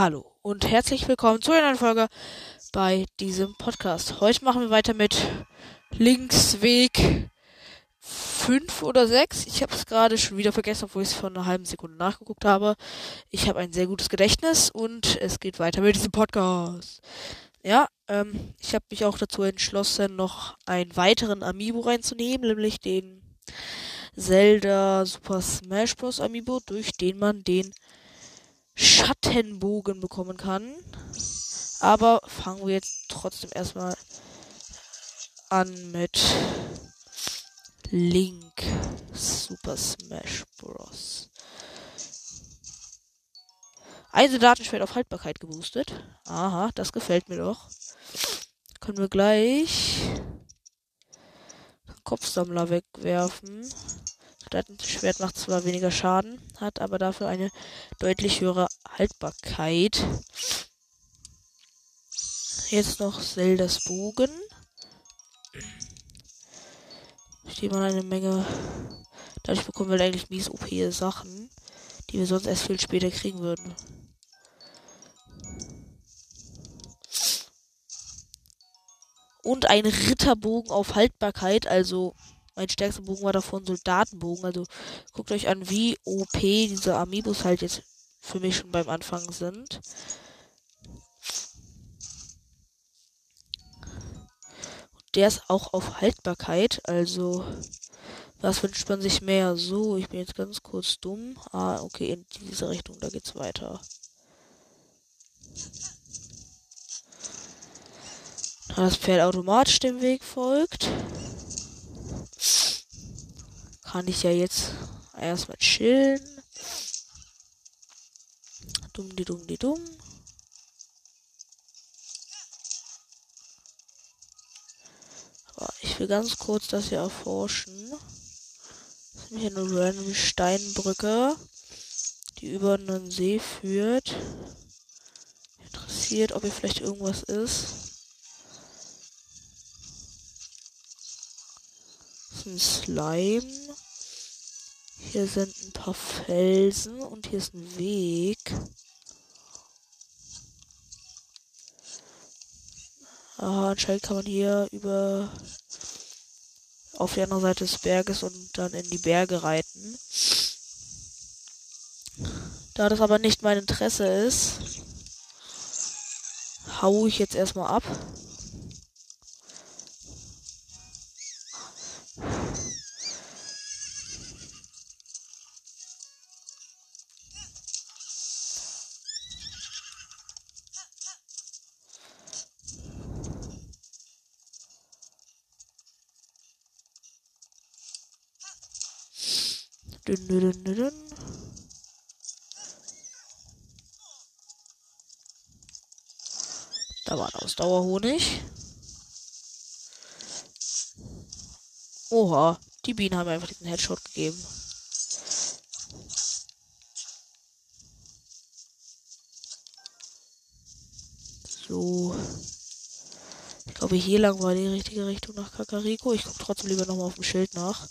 Hallo und herzlich willkommen zu einer Folge bei diesem Podcast. Heute machen wir weiter mit Linksweg 5 oder 6. Ich habe es gerade schon wieder vergessen, obwohl ich es vor einer halben Sekunde nachgeguckt habe. Ich habe ein sehr gutes Gedächtnis und es geht weiter mit diesem Podcast. Ja, ähm, ich habe mich auch dazu entschlossen, noch einen weiteren Amiibo reinzunehmen, nämlich den Zelda Super Smash Bros. Amiibo, durch den man den Schattenbogen bekommen kann. Aber fangen wir jetzt trotzdem erstmal an mit Link Super Smash Bros. Datenschwert auf Haltbarkeit geboostet. Aha, das gefällt mir doch. Können wir gleich Kopfsammler wegwerfen. Schwert macht zwar weniger Schaden, hat aber dafür eine deutlich höhere Haltbarkeit. Jetzt noch Zeldas Bogen. Steht man eine Menge. Dadurch bekommen wir eigentlich mies OP Sachen, die wir sonst erst viel später kriegen würden. Und ein Ritterbogen auf Haltbarkeit, also mein stärkster Bogen war davon Soldatenbogen. Also guckt euch an, wie OP diese Amiibos halt jetzt für mich schon beim Anfang sind. der ist auch auf Haltbarkeit. Also, was wünscht man sich mehr? So, ich bin jetzt ganz kurz dumm. Ah, okay, in diese Richtung, da geht's weiter. Da das Pferd automatisch dem Weg folgt kann ich ja jetzt erstmal chillen. Dumm, die dumm, die dumm. Ich will ganz kurz das hier erforschen. Das ist hier eine random Steinbrücke, die über einen See führt. Interessiert, ob hier vielleicht irgendwas ist ein Slime. Hier sind ein paar Felsen und hier ist ein Weg. Aha, anscheinend kann man hier über auf die andere Seite des Berges und dann in die Berge reiten. Da das aber nicht mein Interesse ist, hau ich jetzt erstmal ab. Dün, dün, dün, dün. Da war ein Ausdauerhonig. Oha, die Bienen haben einfach diesen Headshot gegeben. So. Ich glaube, hier lang war die richtige Richtung nach Kakariko. Ich gucke trotzdem lieber nochmal auf dem Schild nach.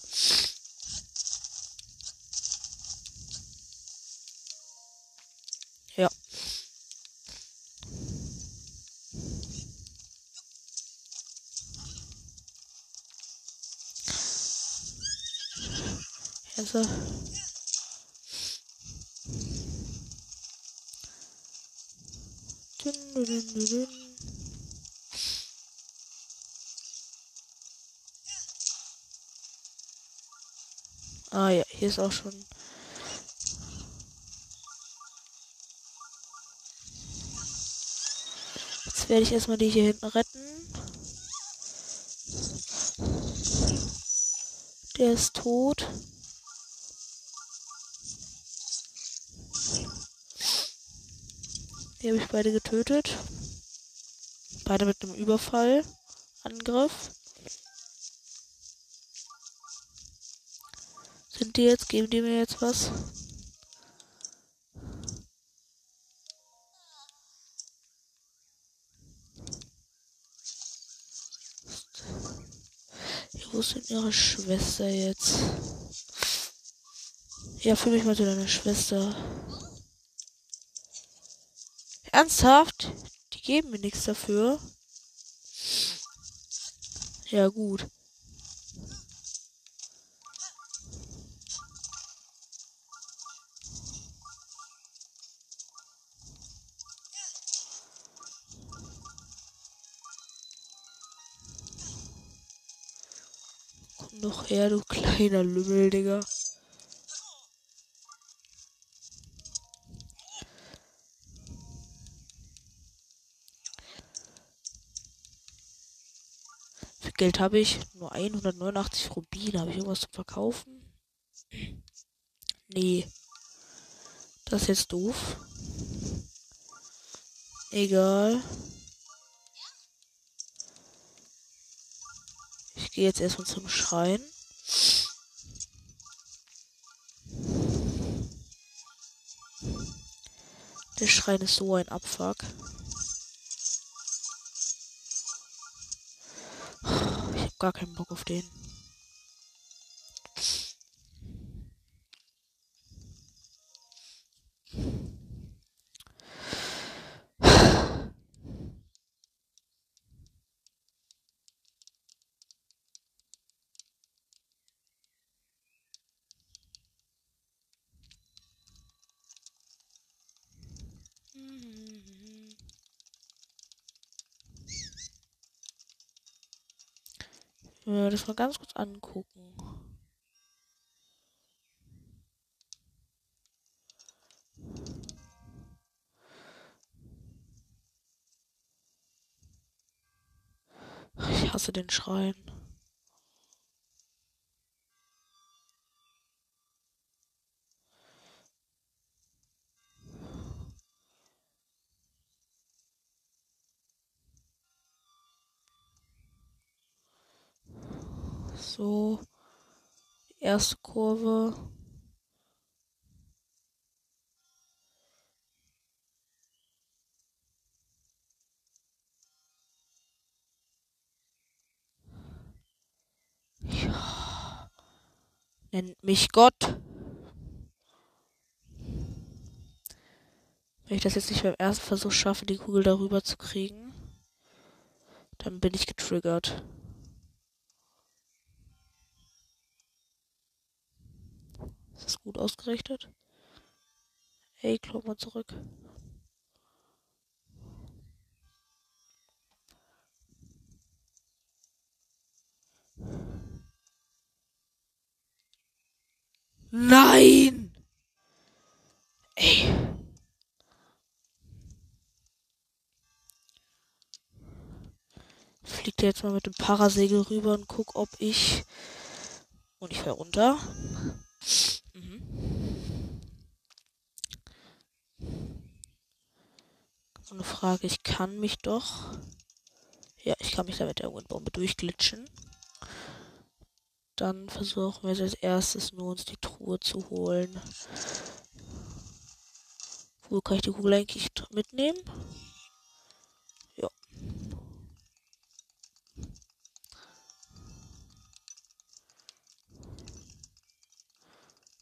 Dün, dün, dün, dün. Ah ja, hier ist auch schon. Jetzt werde ich erstmal die hier hinten retten. Der ist tot. Die habe ich beide getötet. Beide mit einem Überfallangriff. Sind die jetzt? Geben die mir jetzt was? Wo ist denn ihre Schwester jetzt? Ja, für mich mal zu deiner Schwester. Ernsthaft? Die geben mir nichts dafür. Ja, gut. Komm doch her, du kleiner Lümmel, Digga. Geld habe ich? Nur 189 Rubine. Habe ich irgendwas zu verkaufen? Nee. Das ist jetzt doof. Egal. Ich gehe jetzt erstmal zum Schrein. Der Schrein ist so ein Abfuck. Gar keinen Bock auf den. Das mal ganz kurz angucken. Ich hasse den Schrein. Kurve. Ja. Nennt mich Gott. Wenn ich das jetzt nicht beim ersten Versuch schaffe, die Kugel darüber zu kriegen, dann bin ich getriggert. Ist gut ausgerichtet? Hey, glaub mal zurück. Nein! Ey. Fliegt jetzt mal mit dem Parasegel rüber und guck, ob ich. Und ich fahre runter. So Frage, ich kann mich doch. Ja, ich kann mich da mit der Windbombe durchglitschen. Dann versuchen wir als erstes nur uns die Truhe zu holen. Wo kann ich die Kugel eigentlich mitnehmen? Ja.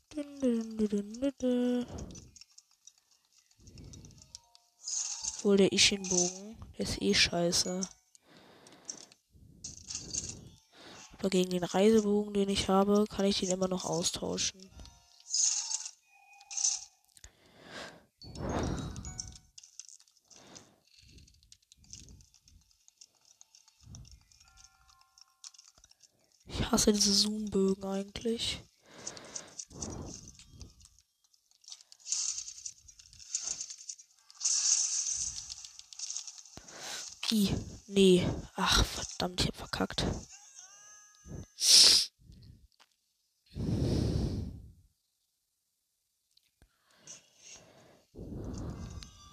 Dun, dun, dun, Obwohl der Ishin-Bogen, ist eh scheiße. Aber gegen den Reisebogen, den ich habe, kann ich den immer noch austauschen. Ich hasse diese Zoombögen eigentlich. Nee. Ach, verdammt, ich hab verkackt.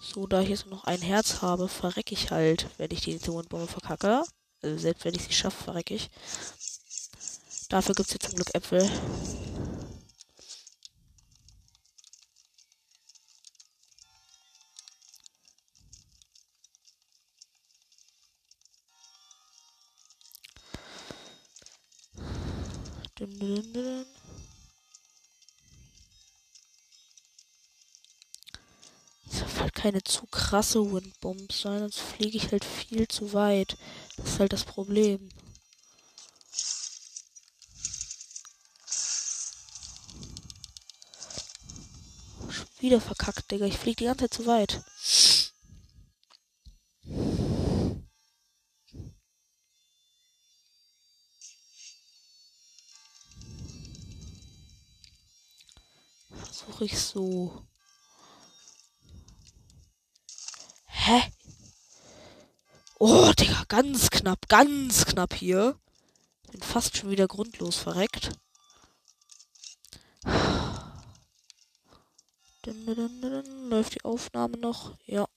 So, da ich jetzt noch ein Herz habe, verrecke ich halt, wenn ich die Zungenbombe verkacke. Also selbst wenn ich sie schaffe, verrecke ich. Dafür gibt es jetzt zum Glück Äpfel. Ich habe halt keine zu krasse Windbomb sein, sonst fliege ich halt viel zu weit. Das ist halt das Problem. Schon wieder verkackt, Digga. Ich fliege die ganze Zeit zu weit. Versuche ich so. Hä? Oh, Digga, ganz knapp, ganz knapp hier. Bin fast schon wieder grundlos verreckt. Dun, dun, dun, Läuft die Aufnahme noch? Ja.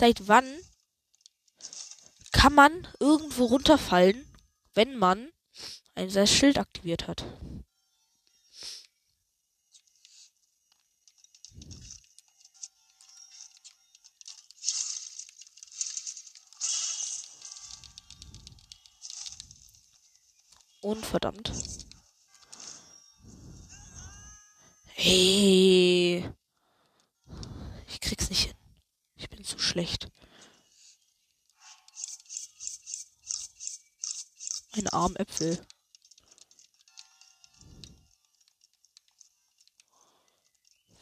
Seit wann kann man irgendwo runterfallen, wenn man ein Schild aktiviert hat? Und verdammt. Hey. Ich krieg's nicht hin. Schlecht. Ein arm Äpfel.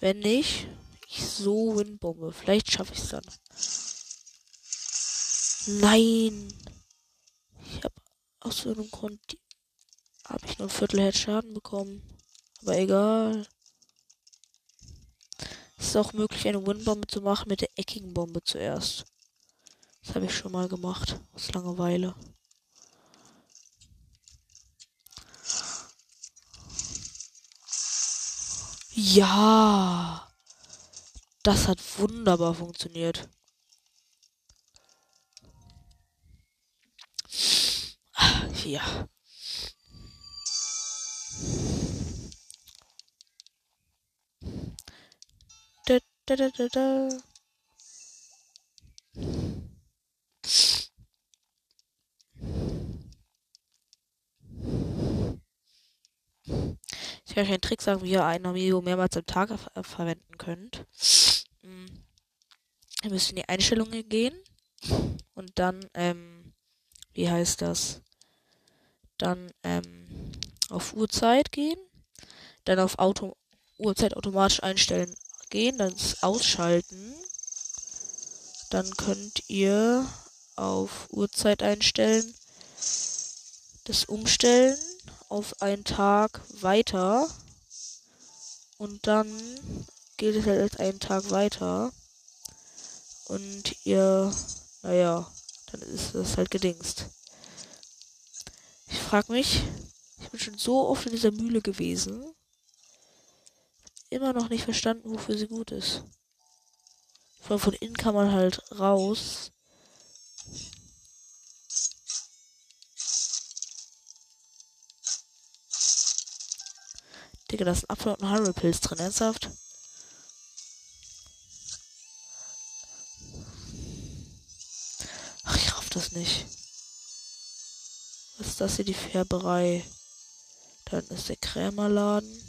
Wenn nicht, ich so Windbombe. Vielleicht schaffe ich es dann. Nein. Ich habe aus so einem Grund habe ich nur ein Viertel Herz Schaden bekommen. Aber egal. Ist auch möglich, eine Windbombe zu machen mit der eckigen Bombe zuerst. Das habe ich schon mal gemacht. Aus Langeweile. Ja. Das hat wunderbar funktioniert. Ja. Da, da, da, da. Ich kann euch einen Trick sagen, wie ihr ein Amiibo mehrmals am Tag ver verwenden könnt. Hm. Ihr müsst in die Einstellungen gehen und dann, ähm, wie heißt das? Dann, ähm, auf Uhrzeit gehen, dann auf Auto Uhrzeit automatisch einstellen gehen, dann ausschalten. Dann könnt ihr auf Uhrzeit einstellen, das umstellen auf einen Tag weiter und dann geht es halt einen Tag weiter und ihr, naja, dann ist das halt gedingst. Ich frag mich, ich bin schon so oft in dieser Mühle gewesen, immer noch nicht verstanden, wofür sie gut ist. Von, von innen kann man halt raus. Digga, da ist ein Apfel und ein Hyrule-Pilz drin, ernsthaft? Ach, ich raff das nicht. Was ist das hier, die Färberei? Dann ist der Krämerladen.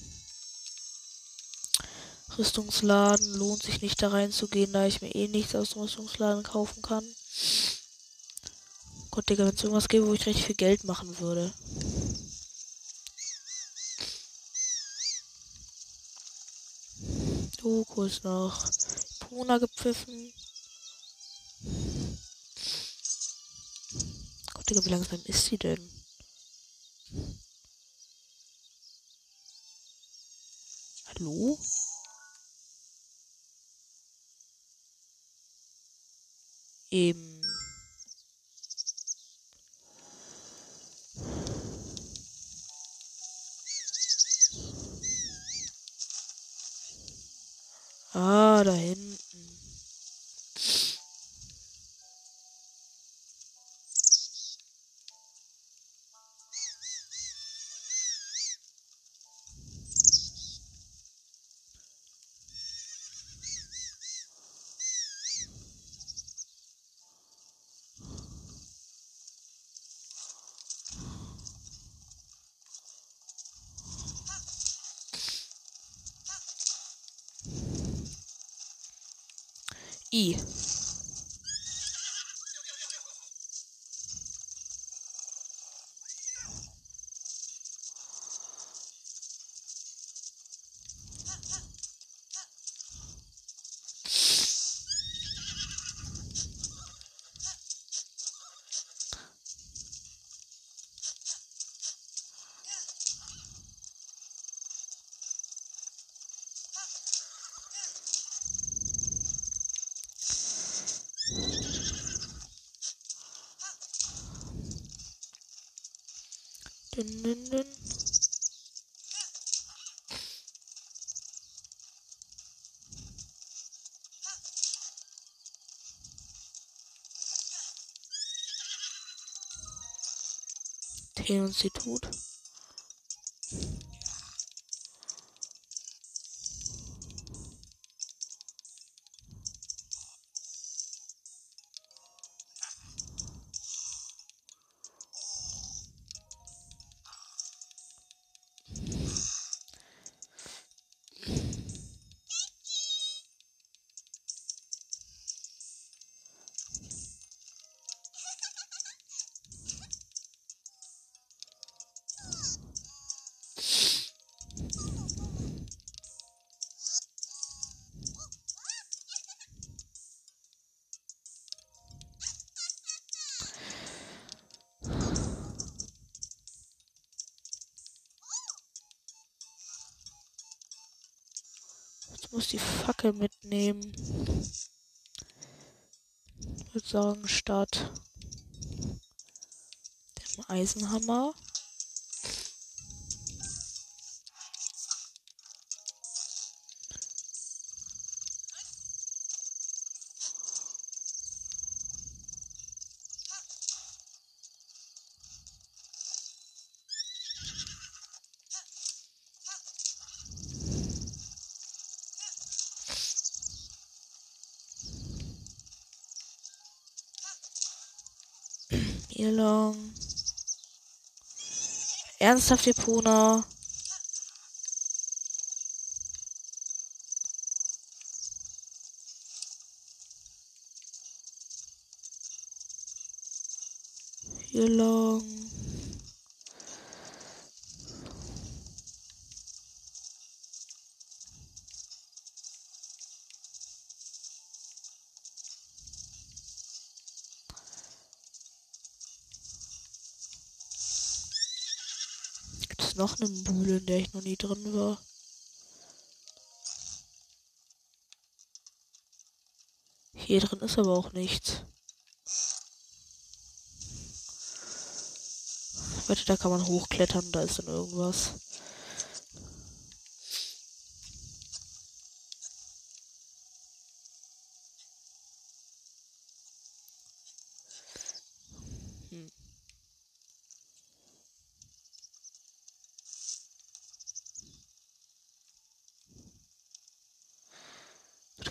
Rüstungsladen lohnt sich nicht da reinzugehen, da ich mir eh nichts aus dem Rüstungsladen kaufen kann. Gott, Digga, wenn es irgendwas gäbe, wo ich richtig viel Geld machen würde. Du, kurz noch Puna gepfiffen. Gott, Digga, wie langsam ist sie denn? Hallo? Eben. Ah, da hinten. ir. Dun, dun. Institut. Ich muss die Fackel mitnehmen. Ich würde sagen, statt dem Eisenhammer. Hier lang. Ernsthaft, Epona. Hier lang. Gibt es noch eine Mühle, in der ich noch nie drin war? Hier drin ist aber auch nichts. Ich wette, da kann man hochklettern, da ist dann irgendwas.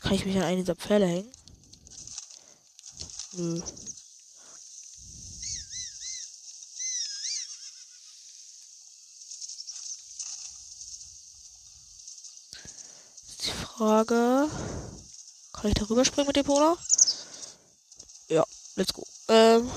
Kann ich mich an einen dieser Pfähle hängen. Nö. Die Frage. Kann ich da rüberspringen mit dem Polar? Ja, let's go. Ähm.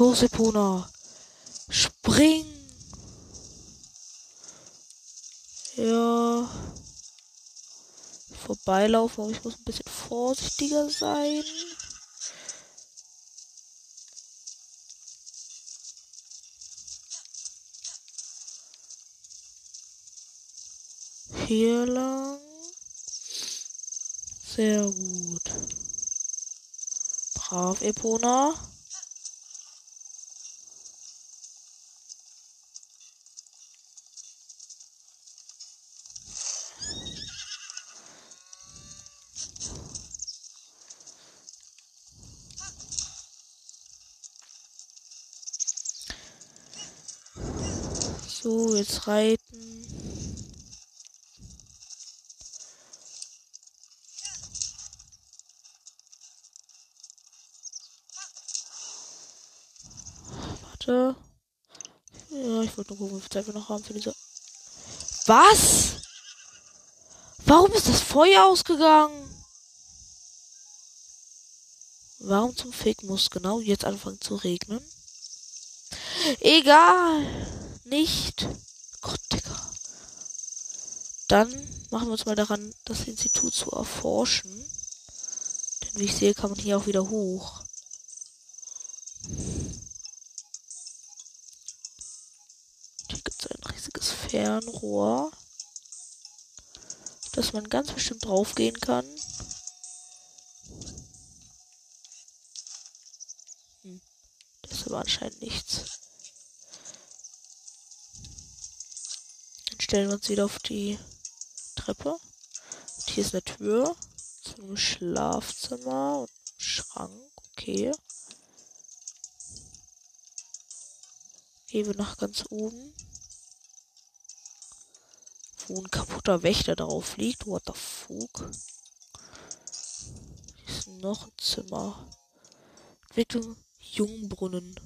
Los, Epona. Spring. Ja. Vorbeilaufen, aber ich muss ein bisschen vorsichtiger sein. Hier lang. Sehr gut. Brav, Epona. So, jetzt reiten. Warte. Ja, ich wollte nur gucken, wie viel Zeit wir noch haben für diese. Was? Warum ist das Feuer ausgegangen? Warum zum Fick muss genau jetzt anfangen zu regnen? Egal. Nicht. Dann machen wir uns mal daran, das Institut zu erforschen. Denn wie ich sehe, kann man hier auch wieder hoch. Hier gibt es ein riesiges Fernrohr, dass man ganz bestimmt draufgehen kann. Hm. Das ist aber anscheinend nichts. Dann stellen wir uns wieder auf die Treppe. Und hier ist eine Tür zu einem Schlafzimmer und Schrank. Okay. Gehen wir nach ganz oben. Wo ein kaputter Wächter drauf liegt. What the fuck? Hier ist noch ein Zimmer. Entwicklung Jungbrunnen.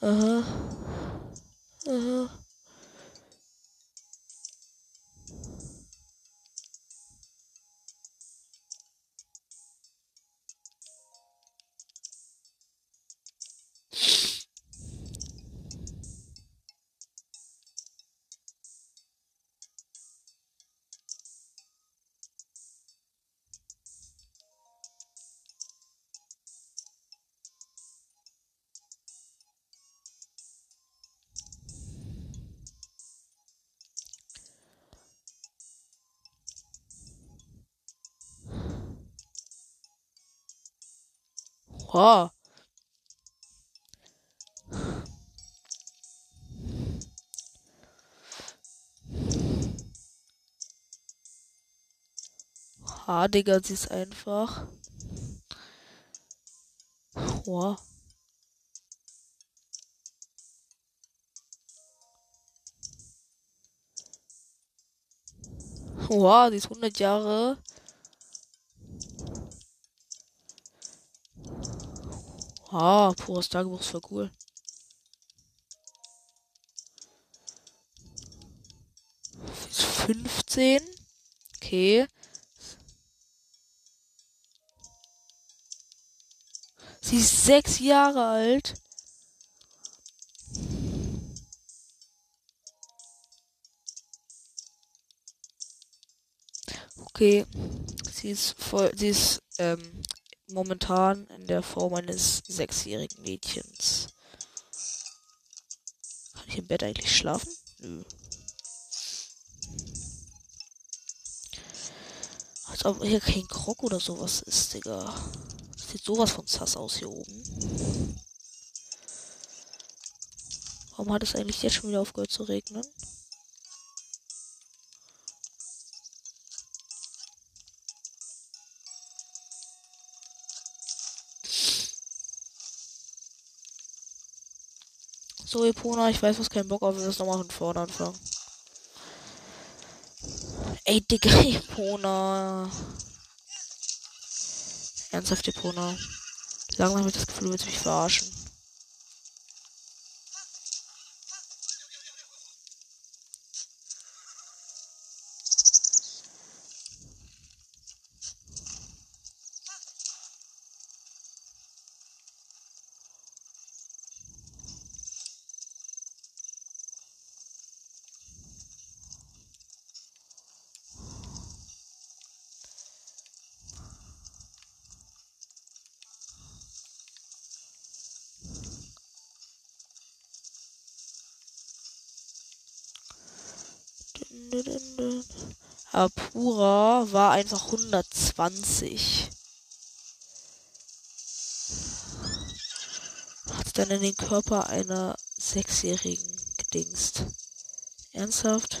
Aha. Aha. Oha. Ha, Digga, sie ist einfach. Oha. Oha, die ist 100 Jahre. Ah, pures Tagebuch ist voll cool. Ist 15. Okay. Sie ist sechs Jahre alt. Okay. Sie ist voll. Sie ist ähm, momentan in der Form eines sechsjährigen Mädchens. Kann ich im Bett eigentlich schlafen? Nö. Als ob hier kein Krog oder sowas ist, Digga. Sieht sowas von sass aus hier oben. Warum hat es eigentlich jetzt schon wieder aufgehört zu regnen? So, Epona, ich weiß, was keinen Bock auf, müssen nochmal von vorne anfangen. Ey, Digga, Epona. Ernsthaft, Epona. Langsam habe ich das Gefühl, du willst mich verarschen. Pura war einfach 120. Hat dann in den Körper einer Sechsjährigen gedingst. Ernsthaft?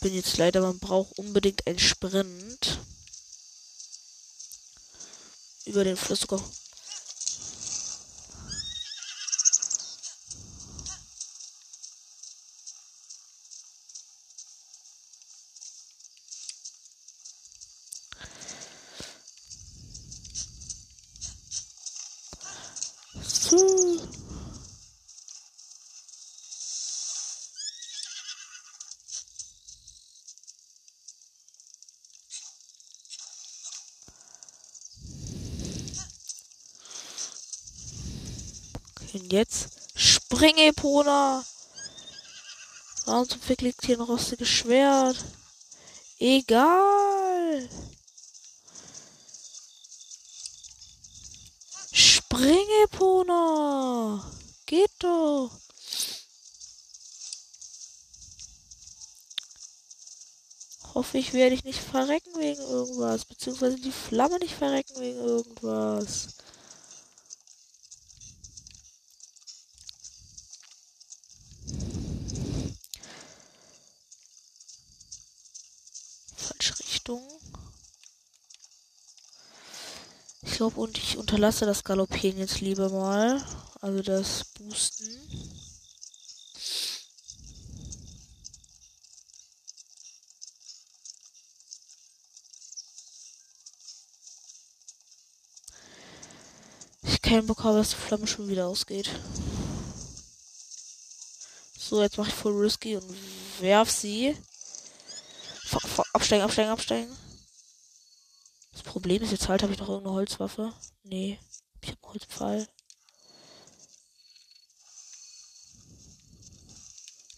Bin jetzt leider, man braucht unbedingt einen Sprint. Über den Fluss sogar. So. Und jetzt spring Epona. Warum zum Fick liegt hier ein rostiges Schwert? Egal. Spring Epona. Geht doch. Hoffe ich werde ich nicht verrecken wegen irgendwas. Beziehungsweise die Flamme nicht verrecken wegen irgendwas. Falsche Richtung. Ich glaube, und ich unterlasse das Galoppieren jetzt lieber mal. Also das Boosten. Ich keinen Bock habe, dass die Flamme schon wieder ausgeht. So, jetzt mache ich voll risky und werf sie. Absteigen, absteigen, absteigen. Das Problem ist jetzt halt, habe ich noch irgendeine Holzwaffe? Nee, ich habe einen Holzpfeil.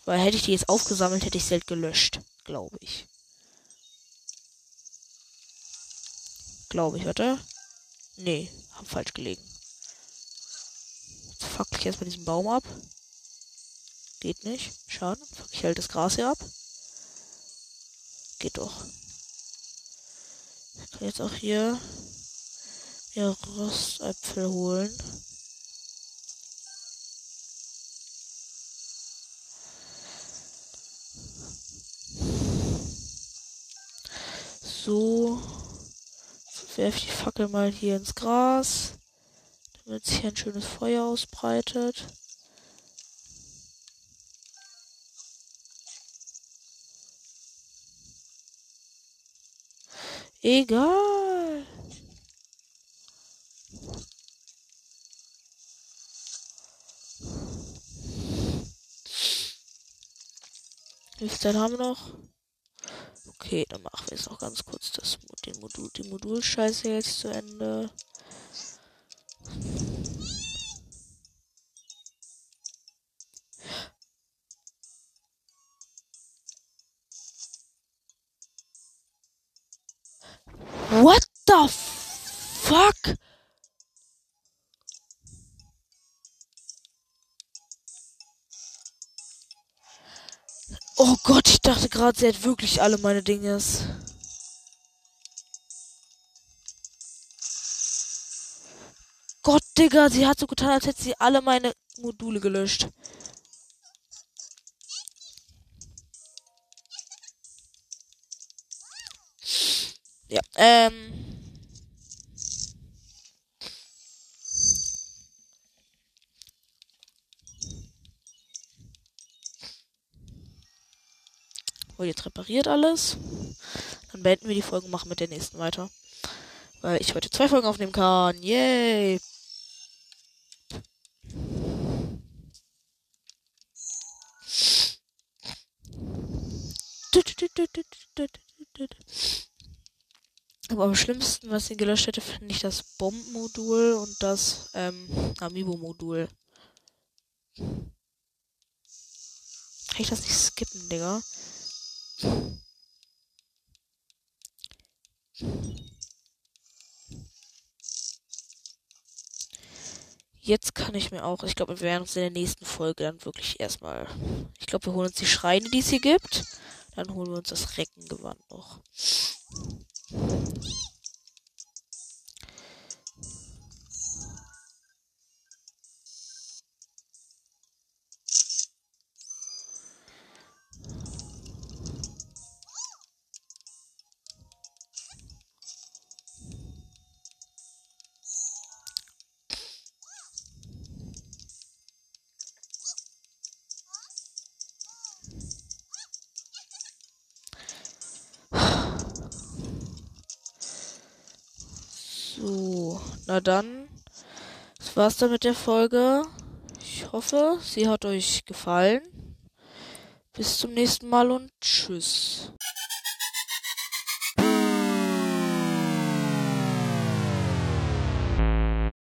Weil hätte ich die jetzt aufgesammelt, hätte ich sie halt gelöscht, glaube ich. Glaube ich, warte. Nee, hab falsch gelegen. Jetzt fuck ich erstmal diesen Baum ab. Geht nicht. Schade. Fuck ich halt das Gras hier ab. Geht doch. Ich kann jetzt auch hier mir Rostäpfel holen. So. Werfe ich die Fackel mal hier ins Gras, damit sich ein schönes Feuer ausbreitet. Egal. Wie viel Zeit haben noch? Okay, dann machen wir jetzt noch ganz kurz das, den Modul, die Modulscheiße jetzt zu Ende. Gerade, sie hat wirklich alle meine Dinges. Gott, Digga, sie hat so getan, als hätte sie alle meine Module gelöscht. Ja, ähm. Oh, repariert alles. Dann beenden wir die Folge und machen mit der nächsten weiter. Weil ich heute zwei Folgen aufnehmen kann. Yay! Aber am schlimmsten, was sie gelöscht hätte, finde ich das Bombenmodul und das ähm, Amiibo-Modul. Kann ich das nicht skippen, Digga? Jetzt kann ich mir auch, ich glaube, wir werden uns in der nächsten Folge dann wirklich erstmal, ich glaube, wir holen uns die Schreine, die es hier gibt. Dann holen wir uns das Reckengewand noch. Dann, das war's dann mit der Folge. Ich hoffe, sie hat euch gefallen. Bis zum nächsten Mal und tschüss.